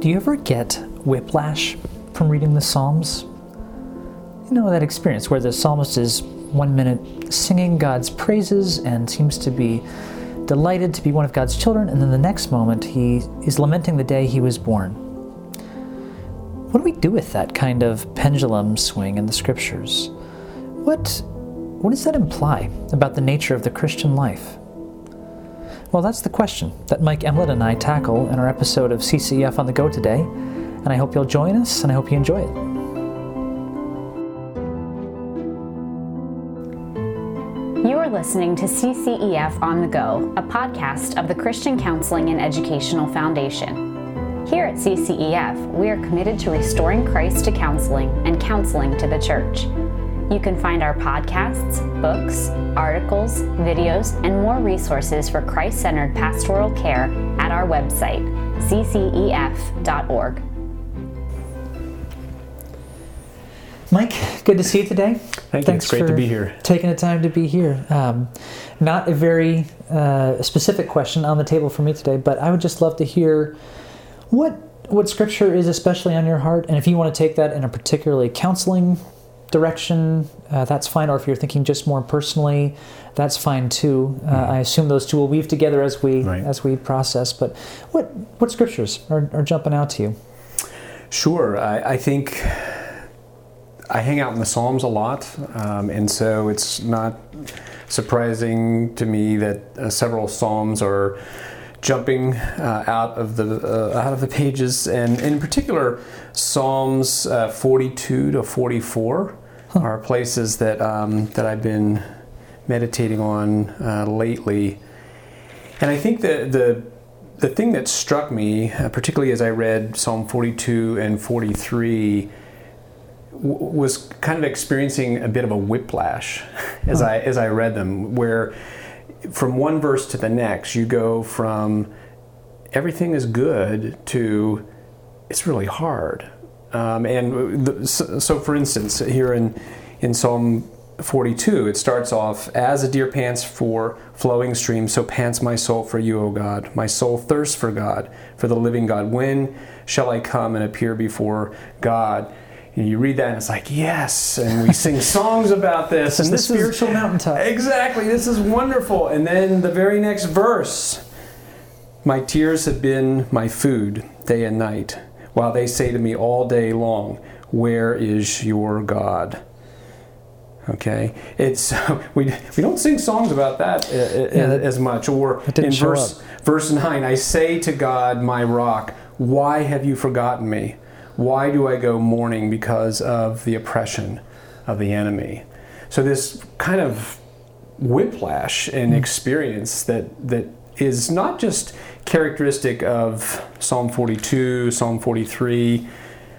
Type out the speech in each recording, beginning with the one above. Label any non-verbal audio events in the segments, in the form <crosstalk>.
Do you ever get whiplash from reading the Psalms? You know that experience where the psalmist is one minute singing God's praises and seems to be delighted to be one of God's children, and then the next moment he is lamenting the day he was born. What do we do with that kind of pendulum swing in the scriptures? What, what does that imply about the nature of the Christian life? Well, that's the question that Mike Emlet and I tackle in our episode of CCEF on the Go today, and I hope you'll join us and I hope you enjoy it. You are listening to CCEF on the Go, a podcast of the Christian Counseling and Educational Foundation. Here at CCEF, we are committed to restoring Christ to counseling and counseling to the church. You can find our podcasts, books, articles, videos, and more resources for Christ centered pastoral care at our website, ccef.org. Mike, good to see you today. Thank you. It's great to be here. Taking the time to be here. Um, not a very uh, specific question on the table for me today, but I would just love to hear what what Scripture is especially on your heart, and if you want to take that in a particularly counseling direction, uh, that's fine. Or if you're thinking just more personally, that's fine too. Uh, mm-hmm. I assume those two will weave together as we right. as we process. But what what scriptures are, are jumping out to you? Sure, I, I think I hang out in the Psalms a lot, um, and so it's not surprising to me that uh, several Psalms are jumping uh, out of the uh, out of the pages, and in particular, Psalms uh, 42 to 44 huh. are places that um, that I've been meditating on uh, lately, and I think that the the thing that struck me, uh, particularly as I read Psalm 42 and 43 was kind of experiencing a bit of a whiplash <laughs> as. I as I read them, where from one verse to the next you go from everything is good to it's really hard. Um, and the, so, so, for instance, here in in Psalm 42, it starts off as a deer pants for flowing streams, so pants my soul for you, O God. My soul thirsts for God, for the living God. When shall I come and appear before God? And you read that and it's like, yes, and we sing <laughs> songs about this. and this the spiritual is, mountaintop. Exactly, this is wonderful. And then the very next verse My tears have been my food day and night, while they say to me all day long, Where is your God? Okay, it's <laughs> we, we don't sing songs about that uh, uh, yeah, as much. Or in verse verse nine, I say to God, my rock, why have you forgotten me? Why do I go mourning because of the oppression of the enemy? So this kind of whiplash and hmm. experience that that is not just characteristic of Psalm 42, Psalm 43,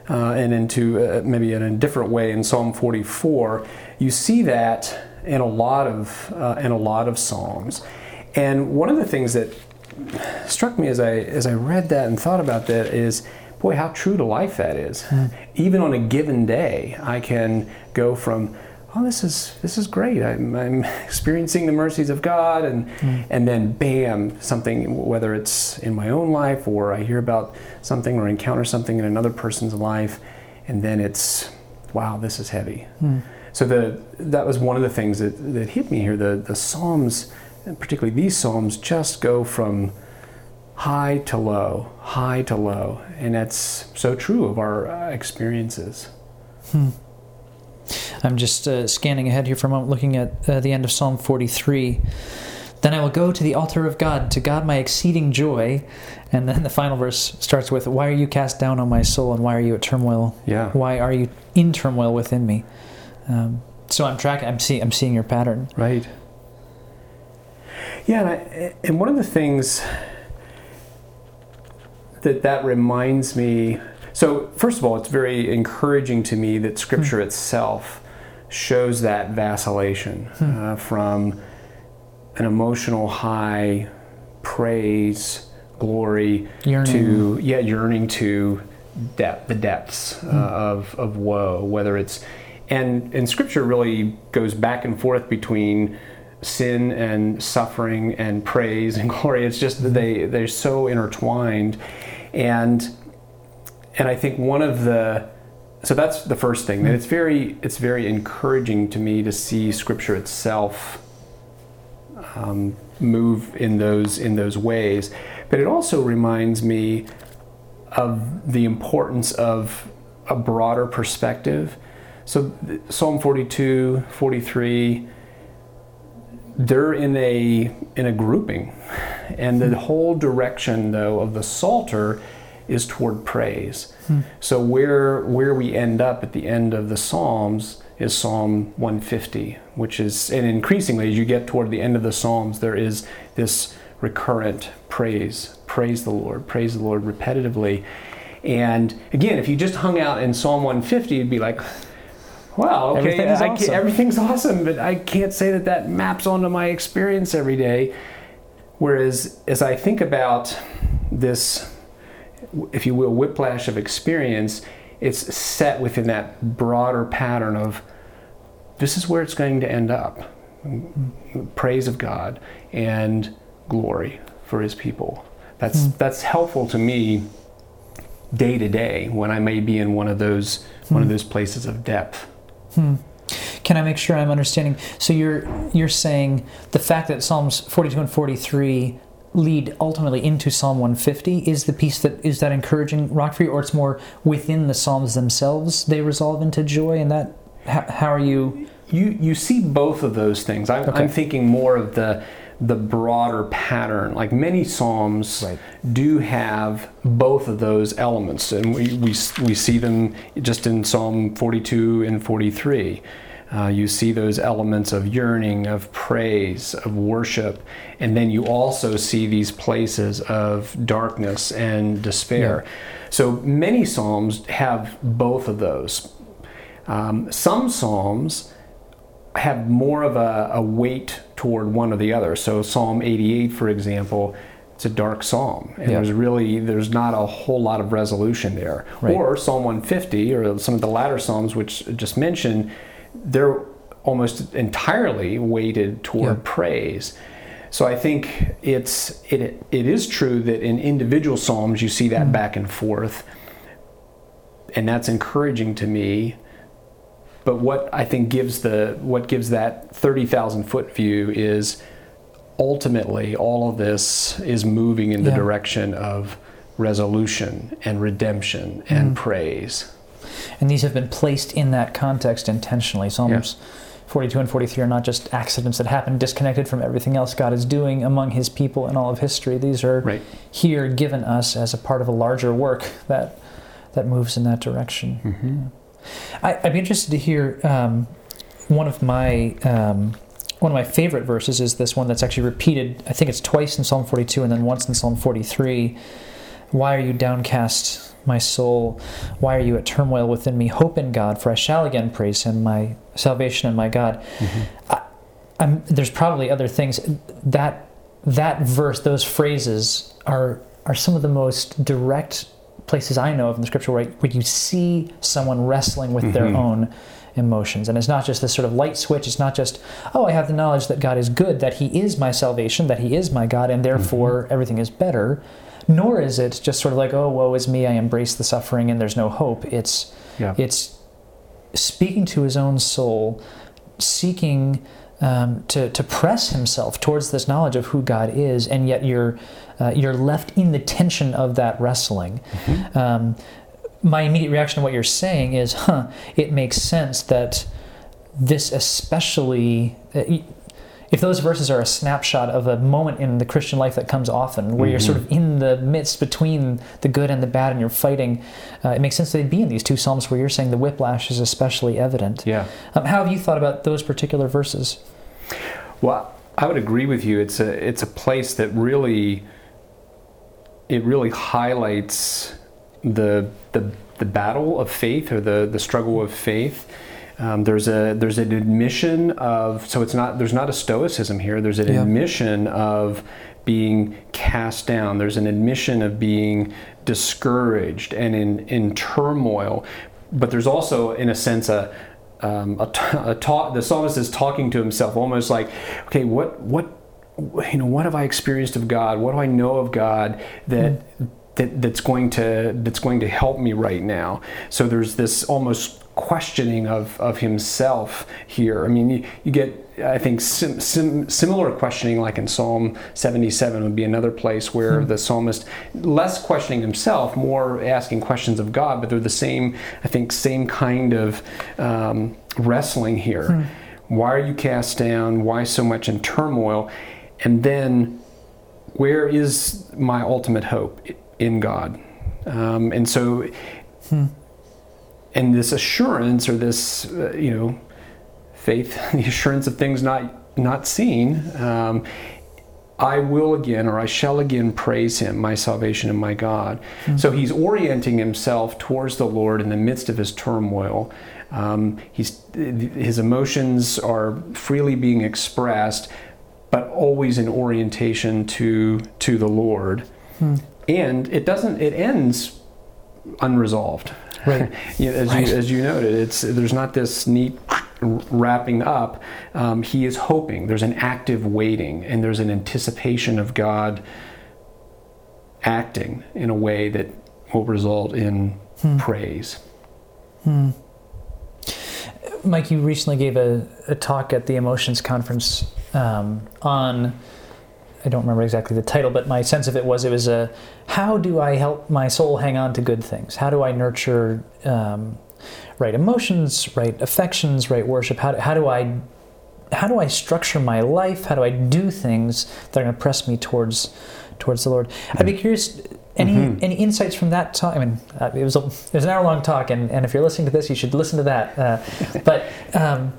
uh, and into uh, maybe in a different way in Psalm 44. You see that in a lot of uh, in a lot of psalms, and one of the things that struck me as I as I read that and thought about that is boy, how true to life that is. Mm. Even on a given day, I can go from, oh, this is this is great. I'm, I'm <laughs> experiencing the mercies of God, and mm. and then bam, something whether it's in my own life or I hear about something or encounter something in another person's life, and then it's, wow, this is heavy. Mm. So the that was one of the things that, that hit me here. The the Psalms, particularly these Psalms, just go from high to low, high to low. And that's so true of our uh, experiences. Hmm. I'm just uh, scanning ahead here for a moment, looking at uh, the end of Psalm 43. Then I will go to the altar of God, to God my exceeding joy. And then the final verse starts with, Why are you cast down on my soul, and why are you at turmoil? Yeah. Why are you in turmoil within me? Um, so I'm tracking. I'm seeing. I'm seeing your pattern. Right. Yeah, and, I, and one of the things that that reminds me. So, first of all, it's very encouraging to me that Scripture hmm. itself shows that vacillation hmm. uh, from an emotional high, praise, glory, yearning. to yeah, yearning to depth, the depths uh, hmm. of of woe. Whether it's and and Scripture really goes back and forth between sin and suffering and praise and <laughs> glory. It's just that they they're so intertwined, and and I think one of the so that's the first thing. That it's very it's very encouraging to me to see Scripture itself um, move in those in those ways, but it also reminds me of the importance of a broader perspective. So Psalm 42, 43 they're in a in a grouping and the whole direction though of the psalter is toward praise hmm. so where where we end up at the end of the psalms is psalm 150 which is and increasingly as you get toward the end of the psalms there is this recurrent praise praise the lord praise the lord repetitively and again if you just hung out in psalm 150 you'd be like Wow, okay, Everything's awesome. everything's awesome, but I can't say that that maps onto my experience every day. Whereas, as I think about this, if you will, whiplash of experience, it's set within that broader pattern of this is where it's going to end up praise of God and glory for his people. That's, mm. that's helpful to me day to day when I may be in one of those, mm. one of hmm. those places of depth. Hmm. Can I make sure I'm understanding? So you're you're saying the fact that Psalms 42 and 43 lead ultimately into Psalm 150 is the piece that is that encouraging rock for you, or it's more within the Psalms themselves they resolve into joy, and that how, how are you? You you see both of those things. I'm, okay. I'm thinking more of the the broader pattern. Like many psalms right. do have both of those elements, and we, we, we see them just in Psalm 42 and 43. Uh, you see those elements of yearning, of praise, of worship, and then you also see these places of darkness and despair. Yeah. So many psalms have both of those. Um, some psalms have more of a, a weight toward one or the other. So Psalm 88, for example, it's a dark psalm, and yeah. there's really there's not a whole lot of resolution there. Right. Or Psalm 150, or some of the latter psalms which I just mentioned, they're almost entirely weighted toward yeah. praise. So I think it's it it is true that in individual psalms you see that mm. back and forth, and that's encouraging to me but what I think gives the what gives that thirty thousand foot view is ultimately all of this is moving in the yeah. direction of resolution and redemption and mm. praise. And these have been placed in that context intentionally. Psalms yeah. 42 and 43 are not just accidents that happen disconnected from everything else God is doing among his people in all of history. These are right. here given us as a part of a larger work that that moves in that direction. Mm-hmm. I, would be interested to hear um, one of my um, one of my favorite verses is this one that's actually repeated. I think it's twice in Psalm 42 and then once in Psalm 43. Why are you downcast, my soul? Why are you at turmoil within me? Hope in God, for I shall again praise Him, my salvation and my God. Mm-hmm. I, there's probably other things that that verse, those phrases are are some of the most direct places I know of in the scripture where, where you see someone wrestling with mm-hmm. their own emotions. And it's not just this sort of light switch. It's not just, oh, I have the knowledge that God is good, that He is my salvation, that He is my God, and therefore mm-hmm. everything is better. Nor is it just sort of like, oh, woe is me, I embrace the suffering and there's no hope. It's, yeah. it's speaking to his own soul, seeking um, to, to press himself towards this knowledge of who God is, and yet you're, uh, you're left in the tension of that wrestling. Mm-hmm. Um, my immediate reaction to what you're saying is, huh, it makes sense that this especially. If those verses are a snapshot of a moment in the Christian life that comes often, where mm-hmm. you're sort of in the midst between the good and the bad and you're fighting, uh, it makes sense they'd be in these two Psalms where you're saying the whiplash is especially evident. Yeah. Um, how have you thought about those particular verses? Well, I would agree with you. It's a it's a place that really it really highlights the the the battle of faith or the the struggle of faith um, there's a there's an admission of so it's not there's not a stoicism here. There's an yeah. admission of being cast down. There's an admission of being discouraged and in in turmoil. But there's also, in a sense, a um, a, t- a talk. The psalmist is talking to himself, almost like, okay, what what you know, what have I experienced of God? What do I know of God that that, that's going to that's going to help me right now? So there's this almost questioning of, of himself here. I mean, you, you get, I think, sim, sim, similar questioning like in Psalm 77 would be another place where hmm. the psalmist, less questioning himself, more asking questions of God, but they're the same, I think, same kind of um, wrestling here. Hmm. Why are you cast down? Why so much in turmoil? And then, where is my ultimate hope? In God. Um, and so, hmm and this assurance or this uh, you know faith <laughs> the assurance of things not not seen um, I will again, or I shall again praise him, my salvation and my God. Mm-hmm. So he's orienting himself towards the Lord in the midst of his turmoil. Um, he's, his emotions are freely being expressed, but always in orientation to, to the Lord. Mm-hmm. And it doesn't, it ends unresolved. Right. <laughs> you know, as, right. You, as you noted, it's there's not this neat wrapping up. Um, he is hoping. There's an active waiting, and there's an anticipation of God acting in a way that will result in hmm. praise. Hmm. Mike, you recently gave a, a, talk at the Emotions Conference um, on I don't remember exactly the title, but my sense of it was it was a how do I help my soul hang on to good things? How do I nurture um, right emotions, right affections, right worship? How do, how do I how do I structure my life? How do I do things that are going to press me towards towards the Lord? I'd be curious. Any mm-hmm. any insights from that talk? I mean, uh, it was a, it was an hour long talk, and, and if you're listening to this, you should listen to that. Uh, but um,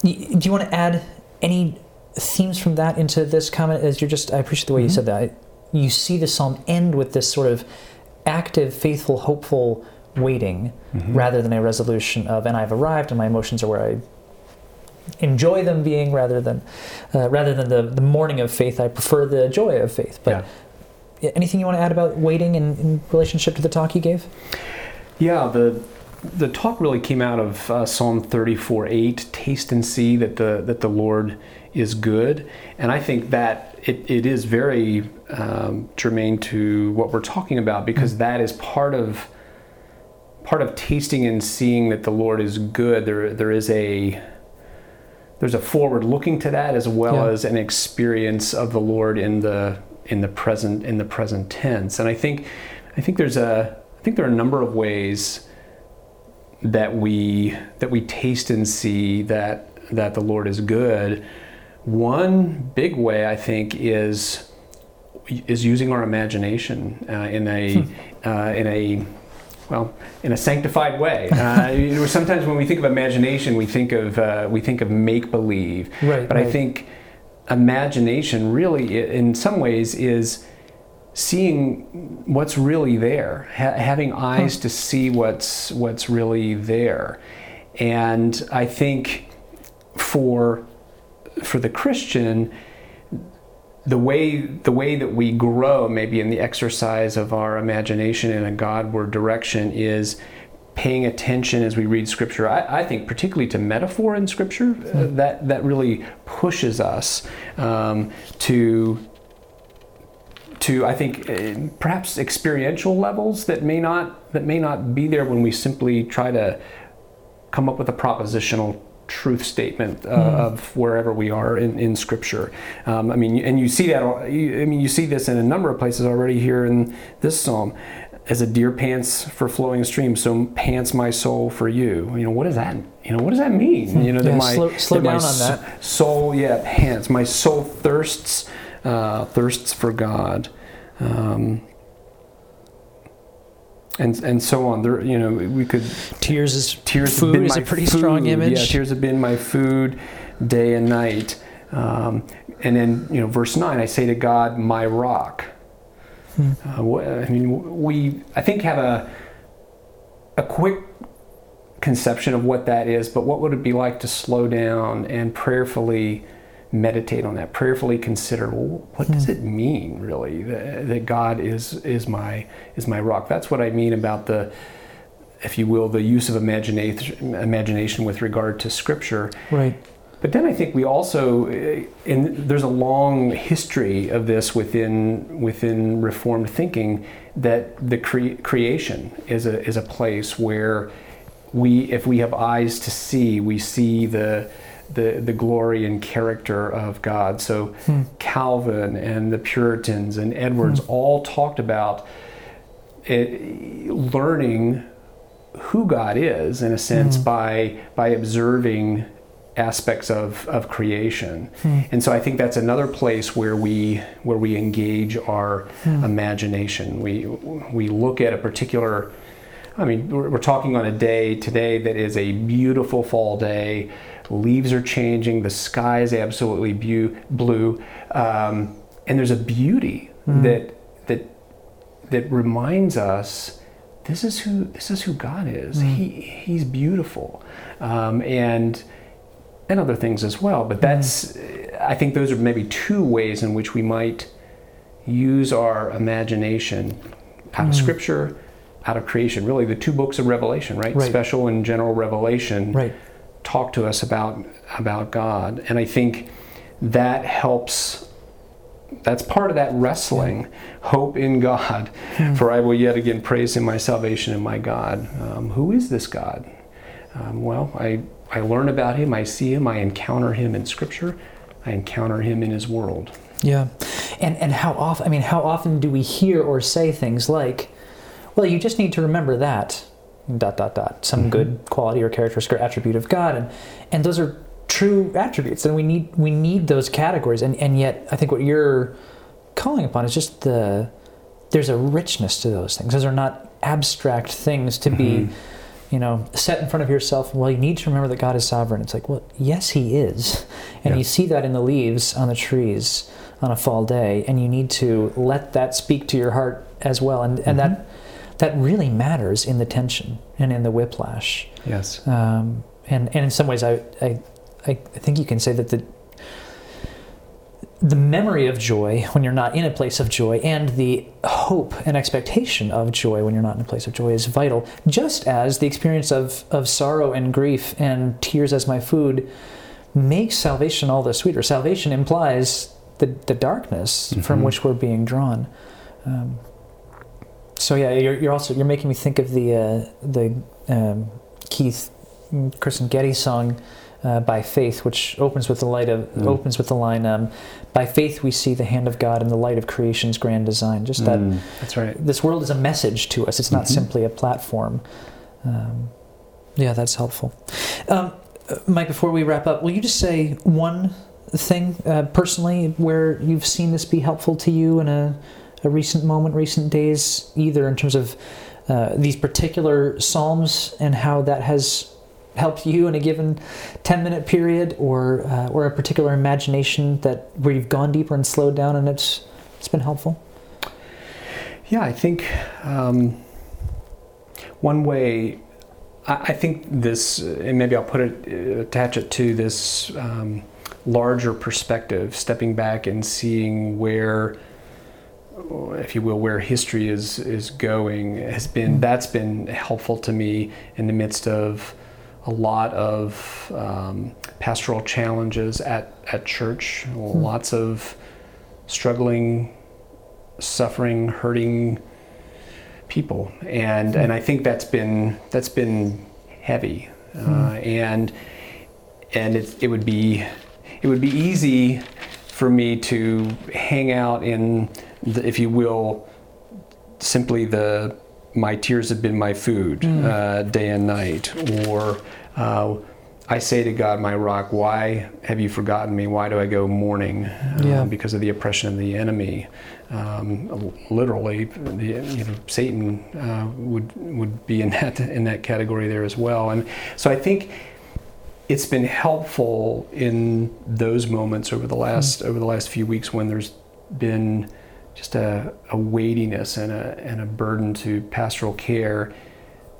do you want to add any themes from that into this comment as you're just i appreciate the way mm-hmm. you said that you see the psalm end with this sort of active faithful hopeful waiting mm-hmm. rather than a resolution of and i've arrived and my emotions are where i enjoy them being rather than uh, rather than the, the mourning of faith i prefer the joy of faith but yeah. anything you want to add about waiting in, in relationship to the talk you gave yeah the the talk really came out of uh, Psalm 34 8, taste and see that the, that the Lord is good. And I think that it, it is very um, germane to what we're talking about because that is part of part of tasting and seeing that the Lord is good. There, there is a there's a forward looking to that as well yeah. as an experience of the Lord in the in the present in the present tense. And I think I think there's a I think there are a number of ways that we that we taste and see that that the Lord is good. One big way I think is is using our imagination uh, in a hmm. uh, in a well in a sanctified way. Uh, <laughs> you know, sometimes when we think of imagination, we think of uh, we think of make believe. Right. But right. I think imagination really, in some ways, is seeing what's really there, ha- having eyes huh. to see what's what's really there, and I think for for the Christian, the way the way that we grow, maybe in the exercise of our imagination in a Godward direction, is paying attention as we read Scripture. I, I think particularly to metaphor in Scripture, uh, hmm. that that really pushes us um, to to I think uh, perhaps experiential levels that may not that may not be there when we simply try to come up with a propositional truth statement uh, mm. of wherever we are in, in Scripture. Um, I mean, and you see that. I mean, you see this in a number of places already here in this psalm. As a deer pants for flowing streams, so pants my soul for you. You know what does that? You know what does that mean? Hmm. You know that my slow, slow that down my on that. Soul, yeah, pants. My soul thirsts uh, thirsts for God. Um, and and so on. There, you know, we could tears is tears food is a pretty food. strong image. Yeah, tears have been my food, day and night. Um, and then you know, verse nine, I say to God, my rock. Hmm. Uh, I mean, we I think have a a quick conception of what that is, but what would it be like to slow down and prayerfully meditate on that, prayerfully consider well, what does it mean really that, that, God is is my is my rock. That's what I mean about the if you will, the use of imagination, imagination with regard to Scripture. Right. But then I think we also, and there's a long history of this within within Reformed thinking that the cre- creation is a is a place where we, if we have eyes to see, we see the the, the glory and character of God. So hmm. Calvin and the Puritans and Edwards hmm. all talked about it, learning who God is in a sense hmm. by by observing aspects of, of creation. Hmm. And so I think that's another place where we where we engage our hmm. imagination. We we look at a particular I mean, we're, we're talking on a day today that is a beautiful fall day. Leaves are changing. The sky is absolutely bu- blue, um, and there's a beauty hmm. that that that reminds us this is who this is who God is. Mm. He he's beautiful, um, and and other things as well. But that's, I think those are maybe two ways in which we might use our imagination out of mm. Scripture, out of creation. Really, the two books of Revelation, right? right. Special and general Revelation, right. talk to us about about God, and I think that helps. That's part of that wrestling, hope in God. Hmm. For I will yet again praise Him, my salvation and my God. Um, who is this God? Um, well, I I learn about him, I see him, I encounter him in scripture, I encounter him in his world. Yeah. And and how often I mean how often do we hear or say things like, well, you just need to remember that dot dot dot some mm-hmm. good quality or characteristic or attribute of God and and those are true attributes and we need we need those categories and and yet I think what you're calling upon is just the there's a richness to those things. Those are not abstract things to mm-hmm. be you know, set in front of yourself, well, you need to remember that God is sovereign. It's like, well, yes, He is. And yeah. you see that in the leaves on the trees on a fall day, and you need to let that speak to your heart as well. And, and mm-hmm. that that really matters in the tension and in the whiplash. Yes. Um, and, and in some ways, I, I, I think you can say that the the memory of joy when you're not in a place of joy and the hope and expectation of joy when you're not in a place of joy is vital, just as the experience of, of sorrow and grief and tears as my food makes salvation all the sweeter. Salvation implies the, the darkness mm-hmm. from which we're being drawn. Um, so yeah, you're, you're, also you're making me think of the uh, the um, Keith Kristyn Getty song uh, by faith, which opens with the light of mm. opens with the line, um, "By faith we see the hand of God in the light of creation's grand design." Just that. Mm. That's right. This world is a message to us. It's not mm-hmm. simply a platform. Um, yeah, that's helpful. Um, Mike, before we wrap up, will you just say one thing uh, personally where you've seen this be helpful to you in a, a recent moment, recent days, either in terms of uh, these particular psalms and how that has helped you in a given 10 minute period or uh, or a particular imagination that where you've gone deeper and slowed down and it's it's been helpful? Yeah i think um, one way I, think this and maybe i'll put it attach it to this um, larger perspective stepping back and seeing where if you will, where history is is going has been that's been helpful to me in the midst of a lot of um, pastoral challenges at, at church, hmm. lots of struggling, suffering, hurting people, and hmm. and I think that's been that's been heavy, uh, hmm. and and it, it would be it would be easy for me to hang out in the, if you will simply the my tears have been my food mm. uh, day and night. Or uh, I say to God, my rock, why have you forgotten me? Why do I go mourning? Uh, yeah. Because of the oppression of the enemy. Um, literally, the, you know, Satan uh, would would be in that in that category there as well. And so I think it's been helpful in those moments over the last mm. over the last few weeks when there's been just a, a weightiness and a, and a burden to pastoral care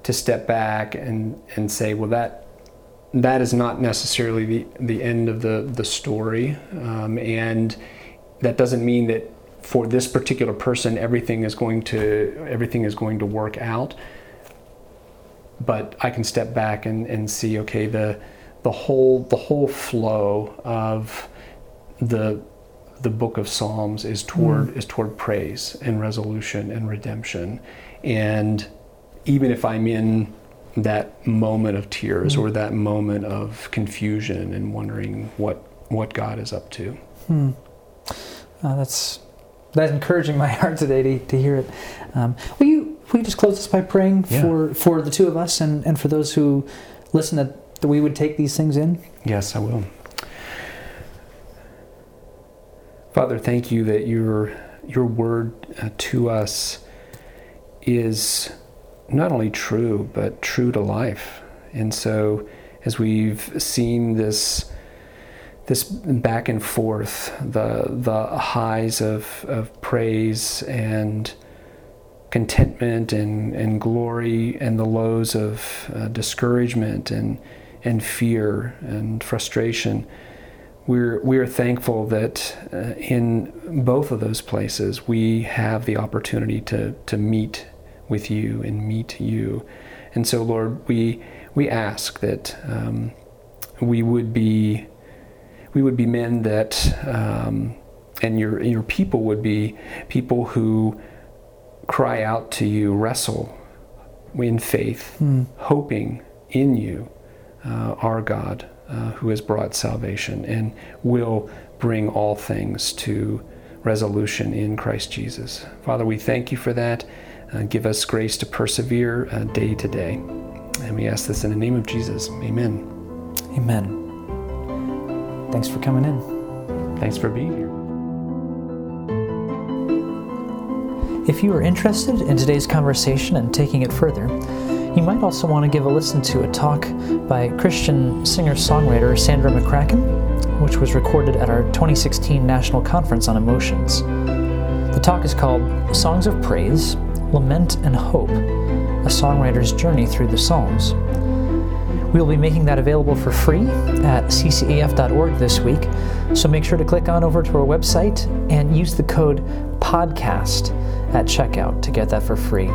to step back and, and say, well, that that is not necessarily the, the end of the, the story. Um, and that doesn't mean that for this particular person everything is going to everything is going to work out. but I can step back and, and see okay the the whole the whole flow of the the book of Psalms is toward mm. is toward praise and resolution and redemption, and even if I'm in that moment of tears mm. or that moment of confusion and wondering what what God is up to. Hmm. Uh, that's that's encouraging my <laughs> heart today to, to hear it. Um, will you will you just close this by praying yeah. for for the two of us and and for those who listen that, that we would take these things in? Yes, I will. Father, thank you that your your word uh, to us is not only true but true to life. And so as we've seen this this back and forth, the the highs of, of praise and contentment and, and glory and the lows of uh, discouragement and and fear and frustration we're, we're thankful that uh, in both of those places we have the opportunity to, to meet with you and meet you. And so, Lord, we, we ask that um, we would be we would be men that um, and your your people would be people who cry out to you, wrestle in faith, mm. hoping in you, uh, our God, uh, who has brought salvation and will bring all things to resolution in Christ Jesus. Father, we thank you for that. Uh, give us grace to persevere uh, day to day. And we ask this in the name of Jesus. Amen. Amen. Thanks for coming in. Thanks for being here. If you are interested in today's conversation and taking it further, you might also want to give a listen to a talk by Christian singer songwriter Sandra McCracken, which was recorded at our 2016 National Conference on Emotions. The talk is called Songs of Praise, Lament, and Hope A Songwriter's Journey Through the Psalms. We will be making that available for free at ccef.org this week, so make sure to click on over to our website and use the code PODCAST at checkout to get that for free.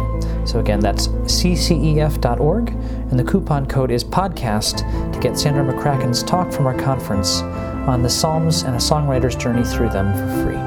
So again, that's ccef.org, and the coupon code is podcast to get Sandra McCracken's talk from our conference on the Psalms and a songwriter's journey through them for free.